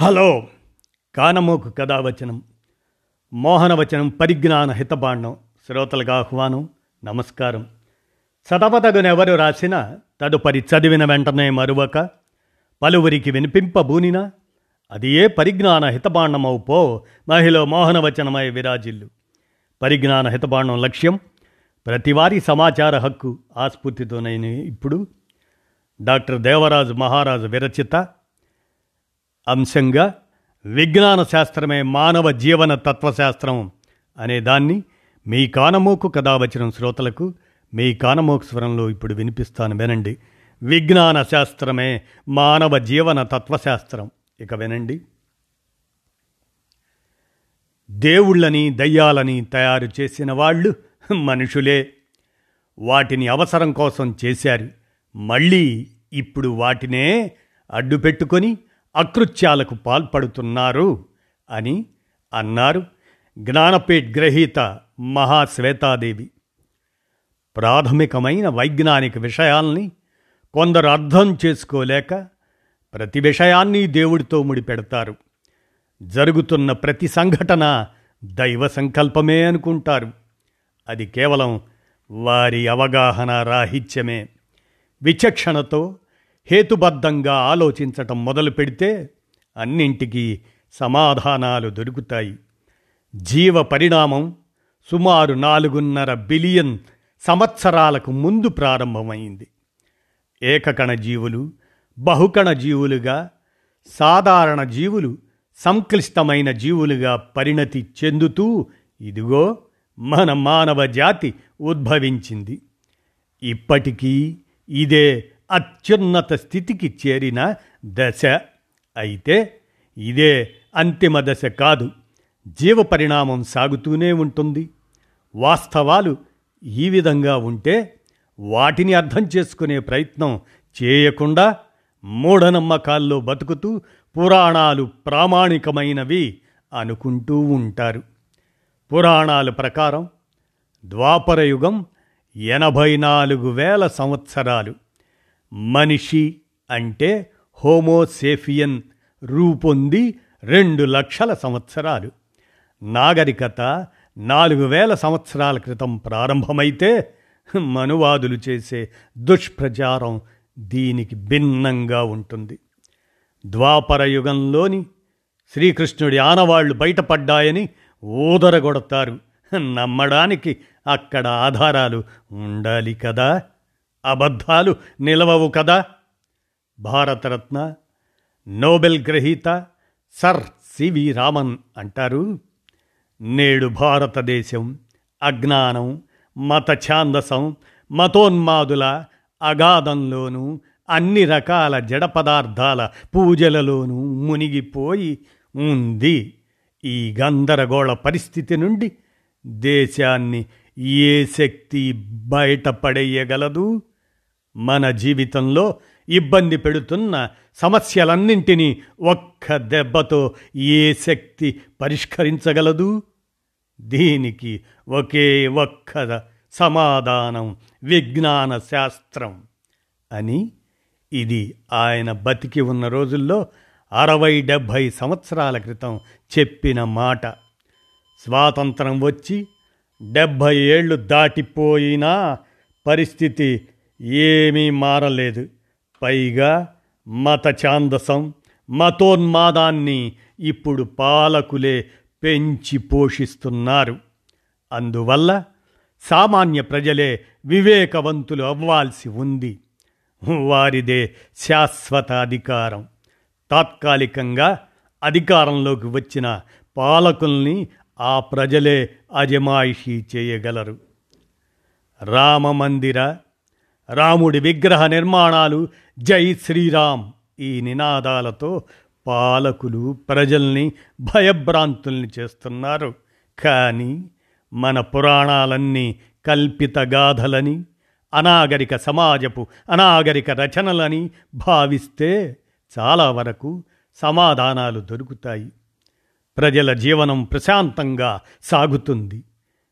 Hello. కానమోకు కథావచనం మోహనవచనం పరిజ్ఞాన హితబాండం శ్రోతలకు ఆహ్వానం నమస్కారం. సతపతగునెవరు రాసిన తదుపరి చదివిన వెంటనే మరువక పలువురికి వినిపింపబూనినా అది ఏ పరిజ్ఞాన హితబాండమవు పో మహిళ మోహనవచనమై విరాజిల్లు. పరిజ్ఞాన హితబాండం లక్ష్యం ప్రతివారీ సమాచార హక్కు ఆస్ఫూర్తితోనైన ఇప్పుడు. డాక్టర్ దేవరాజు మహారాజు విరచిత అంశంగా విజ్ఞాన శాస్త్రమే మానవ జీవన తత్వశాస్త్రం అనే దాన్ని మీ కానమోకు కథావచనం శ్రోతలకు మీ కానమోకు స్వరంలో ఇప్పుడు వినిపిస్తాను వినండి. విజ్ఞాన శాస్త్రమే మానవ జీవన తత్వశాస్త్రం. ఇక వినండి. దేవుళ్ళని దయ్యాలని తయారు చేసిన వాళ్ళు మనుషులే. వాటిని అవసరం కోసం చేశారు. మళ్ళీ ఇప్పుడు వాటినే అడ్డు పెట్టుకొని అకృత్యాలకు పాల్పడుతున్నారు అని అన్నారు జ్ఞానపీఠ్ గ్రహీత మహాశ్వేతాదేవి. ప్రాథమికమైన వైజ్ఞానిక విషయాల్ని కొందరు అర్థం చేసుకోలేక ప్రతి విషయాన్ని దేవుడితో ముడిపెడతారు. జరుగుతున్న ప్రతి సంఘటన దైవ సంకల్పమే అనుకుంటారు. అది కేవలం వారి అవగాహన రాహిత్యమే. విచక్షణతో హేతుబద్ధంగా ఆలోచించటం మొదలు పెడితే అన్నింటికీ సమాధానాలు దొరుకుతాయి. జీవ పరిణామం సుమారు నాలుగున్నర బిలియన్ సంవత్సరాలకు ముందు ప్రారంభమైంది. ఏకకణ జీవులు బహుకణ జీవులుగా సాధారణ జీవులు సంక్లిష్టమైన జీవులుగా పరిణతి చెందుతూ ఇదిగో మన మానవ జాతి ఉద్భవించింది. ఇప్పటికీ ఇదే అత్యున్నత స్థితికి చేరిన దశ అయితే ఇదే అంతిమ దశ కాదు. జీవ పరిణామం సాగుతూనే ఉంటుంది. వాస్తవాలు ఈ విధంగా ఉంటే వాటిని అర్థం చేసుకునే ప్రయత్నం చేయకుండా మూఢనమ్మకాల్లో బతుకుతూ పురాణాలు ప్రామాణికమైనవి అనుకుంటూ ఉంటారు. పురాణాల ప్రకారం ద్వాపరయుగం ఎనభై నాలుగు వేల సంవత్సరాలు. మనిషి అంటే హోమోసేఫియన్ రూపొంది రెండు లక్షల సంవత్సరాలు. నాగరికత నాలుగు వేల సంవత్సరాల క్రితం ప్రారంభమైతే మనువాదులు చేసే దుష్ప్రచారం దీనికి భిన్నంగా ఉంటుంది. ద్వాపర యుగంలోని శ్రీకృష్ణుడి ఆనవాళ్ళు బయటపడ్డాయని ఊదరగొడతారు. నమ్మడానికి అక్కడ ఆధారాలు ఉండాలి కదా? అబద్ధాలు నిలవవు కదా? భారతరత్న నోబెల్ గ్రహీత సర్ సివి రామన్ అంటారు. నేడు భారతదేశం అజ్ఞానం మత ఛాందసం మతోన్మాదుల అగాధంలోనూ అన్ని రకాల జడ పదార్థాల పూజలలోనూ మునిగిపోయి ఉంది. ఈ గందరగోళ పరిస్థితి నుండి దేశాన్ని ఏ శక్తి బయటపడేయగలదు? మన జీవితంలో ఇబ్బంది పెడుతున్న సమస్యలన్నింటినీ ఒక్క దెబ్బతో ఏ శక్తి పరిష్కరించగలదు? దీనికి ఒకే ఒక్క సమాధానం విజ్ఞాన శాస్త్రం. అని ఇది ఆయన బతికి ఉన్న రోజుల్లో అరవై డెబ్భై సంవత్సరాల క్రితం చెప్పిన మాట. స్వాతంత్రం వచ్చి డెబ్భై ఏళ్ళు దాటిపోయినా పరిస్థితి ఏమీ మారలేదు. పైగా మత ఛాందసం మతోన్మాదాన్ని ఇప్పుడు పాలకులే పెంచి పోషిస్తున్నారు. అందువల్ల సామాన్య ప్రజలే వివేకవంతులు అవ్వాల్సి ఉంది. వారిదే శాశ్వత అధికారం. తాత్కాలికంగా అధికారంలోకి వచ్చిన పాలకుల్ని ఆ ప్రజలే అజమాయిషీ చేయగలరు. రామమందిర రాముడి విగ్రహ నిర్మాణాలు జై శ్రీరామ్. ఈ నినాదాలతో పాలకులు ప్రజల్ని భయభ్రాంతుల్ని చేస్తున్నారు. కానీ మన పురాణాలన్నీ కల్పిత గాథలని అనాగరిక సమాజపు అనాగరిక రచనలని భావిస్తే చాలా వరకు సమాధానాలు దొరుకుతాయి. ప్రజల జీవనం ప్రశాంతంగా సాగుతుంది.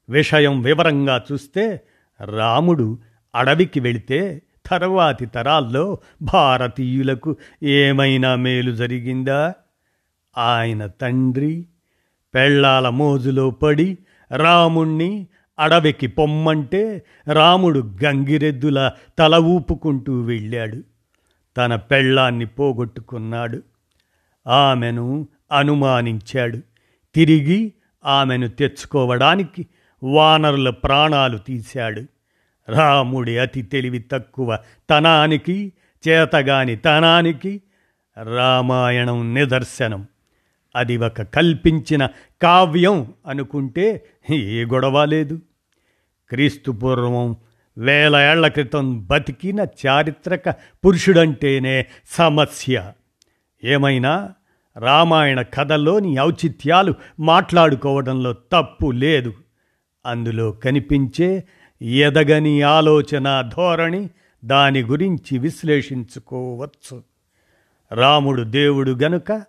విషయం వివరంగా చూస్తే రాముడు అడవికి వెళితే తర్వాతి తరాల్లో భారతీయులకు ఏమైనా మేలు జరిగిందా? ఆయన తండ్రి పెళ్ళాల మోజులో పడి రాముణ్ణి అడవికి పొమ్మంటే రాముడు గంగిరెద్దుల తల ఊపుకుంటూ వెళ్ళాడు. తన పెళ్ళాన్ని పోగొట్టుకున్నాడు. ఆమెను అనుమానించాడు. తిరిగి ఆమెను తెచ్చుకోవడానికి వానరుల ప్రాణాలు తీశాడు. రాముడి అతి తెలివి తక్కువ తనానికి చేతగాని తనానికి రామాయణం నిదర్శనం. అది ఒక కల్పించిన కావ్యం అనుకుంటే ఏ గొడవ లేదు. క్రీస్తు పూర్వం వేల ఏళ్ళ క్రితం బతికిన చారిత్రక పురుషుడంటేనే సమస్య. ఏమైనా రామాయణ కథలోని ఔచిత్యాలు మాట్లాడుకోవడంలో తప్పు లేదు. అందులో కనిపించే ఎదగని ఆలోచన ధోరణి దాని గురించి విశ్లేషించుకోవచ్చు. రాముడు దేవుడు గనుక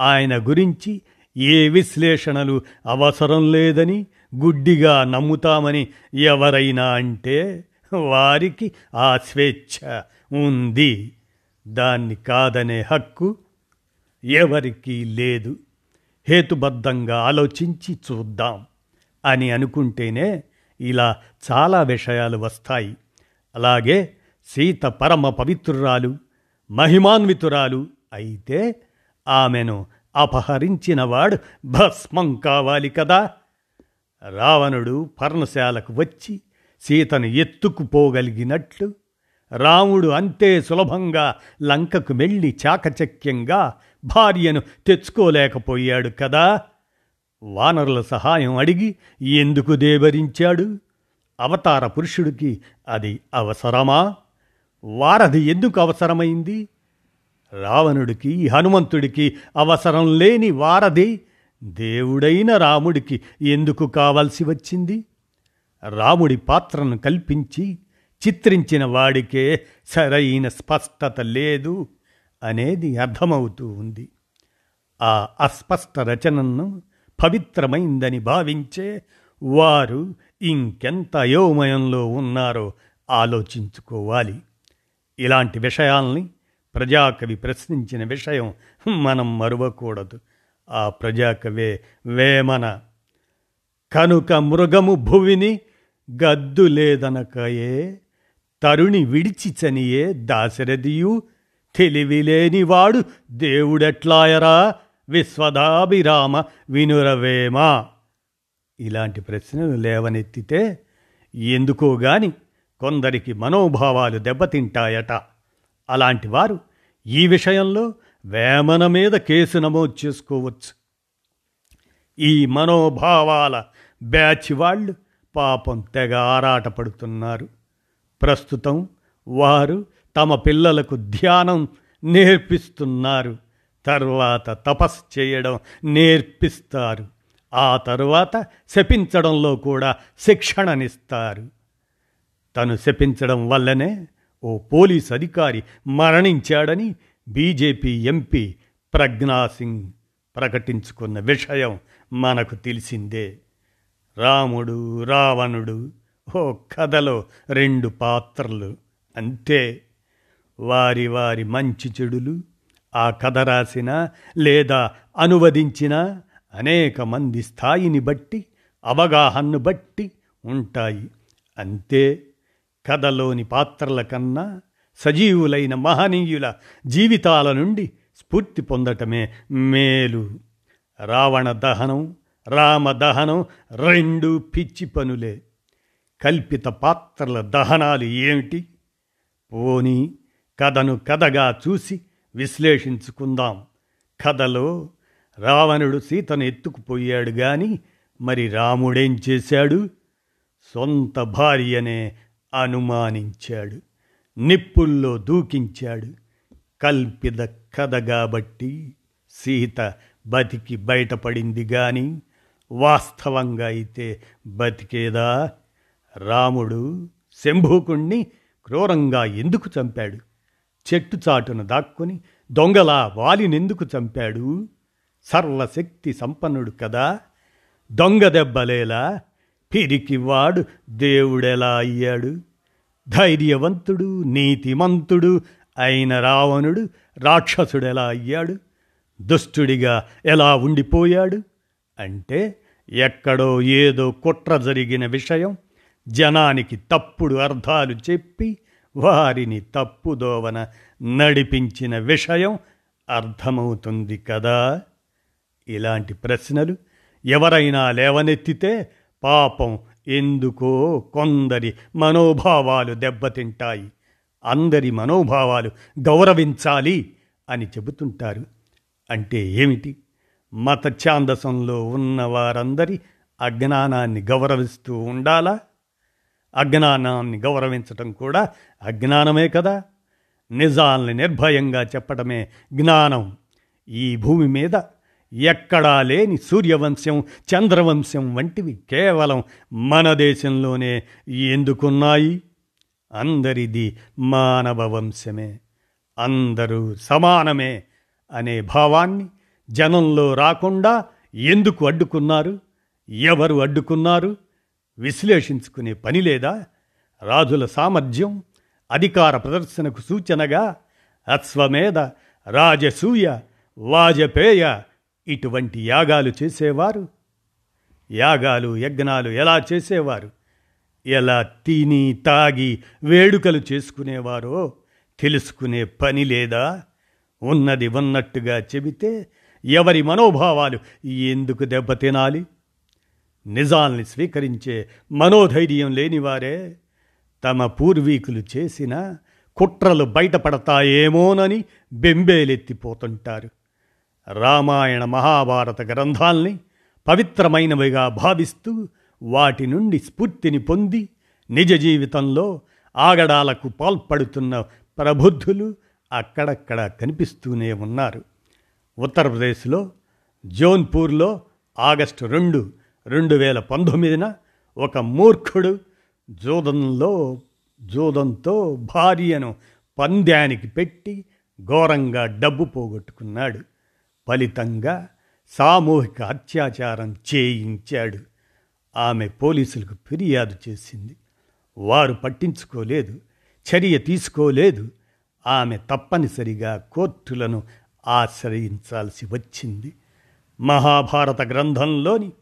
ఆయన గురించి ఏ విశ్లేషణలు అవసరం లేదని గుడ్డిగా నమ్ముతామని ఎవరైనా అంటే వారికి ఆ స్వేచ్ఛ ఉంది. దాన్ని కాదనే హక్కు ఎవరికీ లేదు. హేతుబద్ధంగా ఆలోచించి చూద్దాం అని అనుకుంటేనే ఇలా చాలా విషయాలు వస్తాయి. అలాగే సీత పరమ పవిత్రురాలు మహిమాన్వితురాలు అయితే ఆమెను అపహరించినవాడు భస్మం కావాలి కదా. రావణుడు పర్ణశాలకు వచ్చి సీతను ఎత్తుకుపోగలిగినట్లు రాముడు అంతే సులభంగా లంకకు వెళ్ళి చాకచక్యంగా భార్యను తెచ్చుకోలేకపోయాడు కదా. వానరుల సహాయం అడిగి ఎందుకు దేవరించాడు? అవతార పురుషుడికి అది అవసరమా? వారధి ఎందుకు అవసరమైంది? రావణుడికి హనుమంతుడికి అవసరం లేని వారధి దేవుడైన రాముడికి ఎందుకు కావాల్సి వచ్చింది? రాముడి పాత్రను కల్పించి చిత్రించిన వాడికే సరైన స్పష్టత లేదు అనేది అర్థమవుతూ ఉంది. ఆ అస్పష్ట రచనను పవిత్రమైందని భావించే వారు ఇంకెంత అయోమయంలో ఉన్నారో ఆలోచించుకోవాలి. ఇలాంటి విషయాల్ని ప్రజాకవి ప్రశ్నించిన విషయం మనం మరువకూడదు. ఆ ప్రజాకవే వేమన. కనుక మృగము భువిని గద్దు లేదనకయే తరుణి విడిచి చనియే దాశరథియు తెలివిలేనివాడు దేవుడెట్లాయరా? విశ్వదాభిరామ వినురవేమా? ఇలాంటి ప్రశ్నలు లేవనెత్తితే ఎందుకోగాని కొందరికి మనోభావాలు దెబ్బతింటాయట. అలాంటి వారు ఈ విషయంలో వేమన మీద కేసు నమోదు చేసుకోవచ్చు. ఈ మనోభావాల బ్యాచ్ వాళ్ళు పాపం తెగ ఆరాటపడుతున్నారు. ప్రస్తుతం వారు తమ పిల్లలకు ధ్యానం నేర్పిస్తున్నారు. తర్వాత తపస్సు చేయడం నేర్పిస్తారు. ఆ తరువాత శపించడంలో కూడా శిక్షణనిస్తారు. తను శపించడం వల్లనే ఓ పోలీస్ అధికారి మరణించాడని బీజేపీ ఎంపీ ప్రజ్ఞాసింగ్ ప్రకటించుకున్న విషయం మనకు తెలిసిందే. రాముడు రావణుడు ఓ కథలో రెండు పాత్రలు అంతే. వారి వారి మంచి చెడులు ఆ కథ రాసిన లేదా అనువదించిన అనేక మంది స్థాయిని బట్టి అవగాహనను బట్టి ఉంటాయి. అంతే. కథలోని పాత్రల కన్నా సజీవులైన మహనీయుల జీవితాల నుండి స్ఫూర్తి పొందటమే మేలు. రావణ దహనం రామదహనం రెండు పిచ్చి పనులే. కల్పిత పాత్రల దహనాలు ఏమిటి? పోని కథను కథగా చూసి విశ్లేషించుకుందాం. కథలో రావణుడు సీతను ఎత్తుకుపోయాడు గాని మరి రాముడేం చేశాడు? సొంత భార్యనే అనుమానించాడు. నిప్పుల్లో దూకించాడు. కల్పిత కథ కాబట్టి సీత బతికి బయటపడింది గాని వాస్తవంగా అయితే బతికేదా? రాముడు శంభూకుణ్ణి క్రూరంగా ఎందుకు చంపాడు? చెట్టు చాటును దాక్కుని దొంగలా వాలినెందుకు చంపాడు? సర్వశక్తి సంపన్నుడు కదా. దొంగ దెబ్బలేలా పిరికివాడు దేవుడెలా అయ్యాడు? ధైర్యవంతుడు నీతిమంతుడు అయిన రావణుడు రాక్షసుడెలా అయ్యాడు? దుష్టుడిగా ఎలా ఉండిపోయాడు? అంటే ఎక్కడో ఏదో కుట్ర జరిగిన విషయం జనానికి తప్పుడు అర్థాలు చెప్పి వారిని తప్పుదోవన నడిపించిన విషయం అర్థమవుతుంది కదా? ఇలాంటి ప్రశ్నలు ఎవరైనా లేవనెత్తితే పాపం ఎందుకో కొందరి మనోభావాలు దెబ్బతింటాయి. అందరి మనోభావాలు గౌరవించాలి అని చెబుతుంటారు. అంటే ఏమిటి? మత ఛాందసంలో ఉన్న వారందరి అజ్ఞానాన్ని గౌరవిస్తూ ఉండాలా? అజ్ఞానాన్ని గౌరవించటం కూడా అజ్ఞానమే కదా? నిజాల్ని నిర్భయంగా చెప్పటమే జ్ఞానం. ఈ భూమి మీద ఎక్కడా లేని సూర్యవంశం చంద్రవంశం వంటివి కేవలం మన దేశంలోనే ఎందుకున్నాయి? అందరిది మానవ వంశమే. అందరూ సమానమే అనే భావాన్ని జనంలో రాకుండా ఎందుకు అడ్డుకున్నారు? ఎవరు అడ్డుకున్నారు? విశ్లేషించుకునే పని లేదా? రాజుల సామర్థ్యం అధికార ప్రదర్శనకు సూచనగా అశ్వమేధ రాజసూయ వాజపేయ ఇటువంటి యాగాలు చేసేవారు? యాగాలు యజ్ఞాలు ఎలా చేసేవారు? ఎలా తిని తాగి వేడుకలు చేసుకునేవారో తెలుసుకునే పని లేదా? ఉన్నది ఉన్నట్టుగా చెబితే ఎవరి మనోభావాలు ఎందుకు దెబ్బతినాలి? నిజాల్ని స్వీకరించే మనోధైర్యం లేనివారే తమ పూర్వీకులు చేసిన కుట్రలు బయటపడతాయేమోనని బెంబేలెత్తిపోతుంటారు. రామాయణ మహాభారత గ్రంథాల్ని పవిత్రమైనవిగా భావిస్తూ వాటి నుండి స్ఫూర్తిని పొంది నిజ జీవితంలో ఆగడాలకు పాల్పడుతున్న ప్రబుద్ధులు అక్కడక్కడ కనిపిస్తూనే ఉన్నారు. ఉత్తరప్రదేశ్లో జోన్పూర్లో ఆగస్టు రెండు రెండు వేల పంతొమ్మిదిన ఒక మూర్ఖుడు జూదంలో జూదంతో భార్యను పంద్యానికి పెట్టి ఘోరంగా డబ్బు పోగొట్టుకున్నాడు. ఫలితంగా సామూహిక అత్యాచారం చేయించాడు. ఆమె పోలీసులకు ఫిర్యాదు చేసింది. వారు పట్టించుకోలేదు చర్య తీసుకోలేదు. ఆమె తప్పనిసరిగా కోర్టులను ఆశ్రయించాల్సి వచ్చింది. మహాభారత గ్రంథంలోని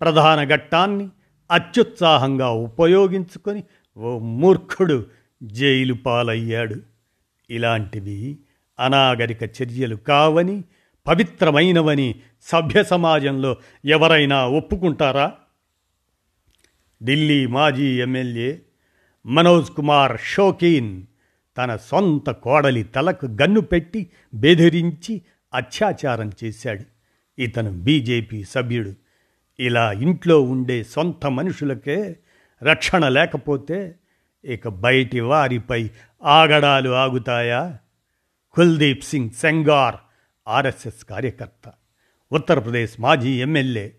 ప్రధాన ఘట్టాన్ని అత్యుత్సాహంగా ఉపయోగించుకొని ఓ మూర్ఖుడు జైలు పాలయ్యాడు. ఇలాంటివి అనాగరిక చర్యలు కావని పవిత్రమైనవని సభ్య సమాజంలో ఎవరైనా ఒప్పుకుంటారా? ఢిల్లీ మాజీ ఎమ్మెల్యే మనోజ్ కుమార్ షోకీన్ తన సొంత కోడలి తలకు గన్ను పెట్టి బెదిరించి అత్యాచారం చేశాడు. ఇతను బీజేపీ సభ్యుడు. ఇలా ఇంట్లో ఉండే సొంత మనుషులకే రక్షణ లేకపోతే ఇక బయటి వారిపై ఆగడాలు ఆగుతాయా? కుల్దీప్ సింగ్ సెంగార్ ఆర్ఎస్ఎస్ కార్యకర్త ఉత్తరప్రదేశ్ మాజీ ఎమ్మెల్యే.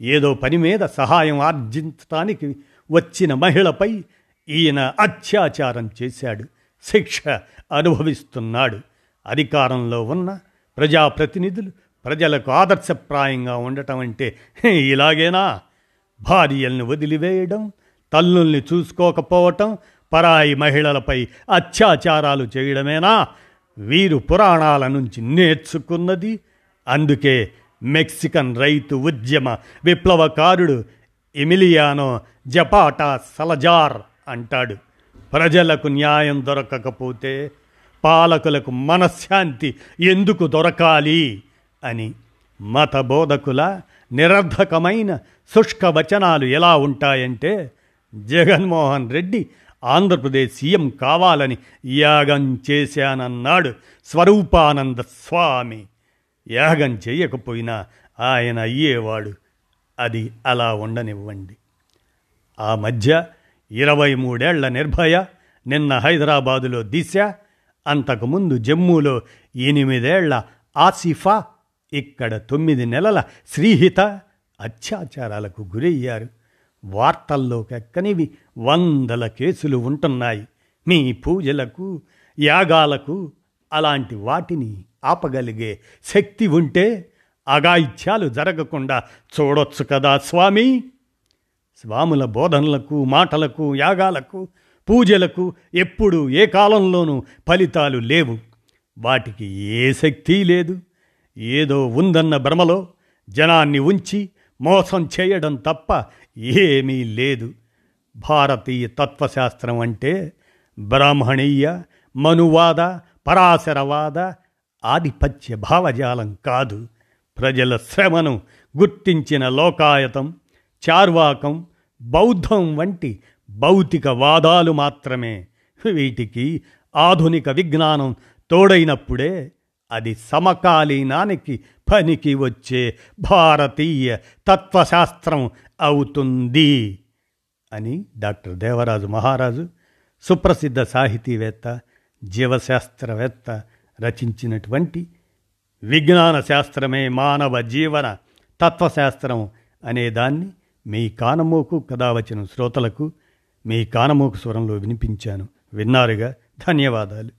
ఏదో పని మీద సహాయం ఆర్జించటానికి వచ్చిన మహిళపై ఈయన అత్యాచారం చేశాడు శిక్ష అనుభవిస్తున్నాడు. అధికారంలో ఉన్న ప్రజాప్రతినిధులు ప్రజలకు ఆదర్శప్రాయంగా ఉండటం అంటే ఇలాగేనా? భార్యల్ని వదిలివేయడం తల్లుల్ని చూసుకోకపోవటం పరాయి మహిళలపై అత్యాచారాలు చేయడమేనా? వీరు పురాణాల నుంచి నేర్చుకున్నది. అందుకే మెక్సికన్ రైతు ఉద్యమ విప్లవకారుడు ఎమిలియానో జపాటా సలజార్ అంటాడు. ప్రజలకు న్యాయం దొరకకపోతే పాలకులకు మనశ్శాంతి ఎందుకు దొరకాలి? అని మత బోధకుల నిరర్ధకమైన శుష్క వచనాలు ఎలా ఉంటాయంటే జగన్మోహన్ రెడ్డి ఆంధ్రప్రదేశ్ సీఎం కావాలని యాగం చేశానన్నాడు స్వరూపానంద స్వామి. యాగం చేయకపోయినా ఆయన అయ్యేవాడు. అది అలా ఉండనివ్వండి. ఆ మధ్య ఇరవై మూడేళ్ళ నిర్భయ నిన్న హైదరాబాదులో దిశ అంతకుముందు జమ్మూలో ఎనిమిదేళ్ళ ఆసిఫా ఇక్కడ తొమ్మిది నెలల శ్రీహిత అత్యాచారాలకు గురయ్యారు. వార్తల్లోకెక్కనివి వందల కేసులు ఉంటున్నాయి. మీ పూజలకు యాగాలకు అలాంటి వాటిని ఆపగలిగే శక్తి ఉంటే అగాయిత్యాలు జరగకుండా చూడొచ్చు కదా స్వామి. స్వాముల బోధనలకు మాటలకు యాగాలకు పూజలకు ఎప్పుడు ఏ కాలంలోనూ ఫలితాలు లేవు. వాటికి ఏ శక్తి లేదు. ఏదో ఉందన్న భ్రమలో జనాన్ని ఉంచి మోసం చేయడం తప్ప ఏమీ లేదు. భారతీయ తత్వశాస్త్రం అంటే బ్రాహ్మణీయ మనువాద పరాశరవాద ఆధిపత్య భావజాలం కాదు. ప్రజల శ్రమను గుర్తించిన లోకాయతం చార్వాకం బౌద్ధం వంటి భౌతిక వాదాలు మాత్రమే. వీటికి ఆధునిక విజ్ఞానం తోడైనప్పుడే అది సమకాలీనానికి పనికి వచ్చే భారతీయ తత్వశాస్త్రం అవుతుంది అని డాక్టర్ దేవరాజు మహారాజు సుప్రసిద్ధ సాహితీవేత్త జీవశాస్త్రవేత్త రచించినటువంటి విజ్ఞాన శాస్త్రమే మానవ జీవన తత్వశాస్త్రం అనేదాన్ని మీ కానమోకు కథ వచ్చిన శ్రోతలకు మీ కానమోకు స్వరంలో వినిపించాను. విన్నారుగా? ధన్యవాదాలు.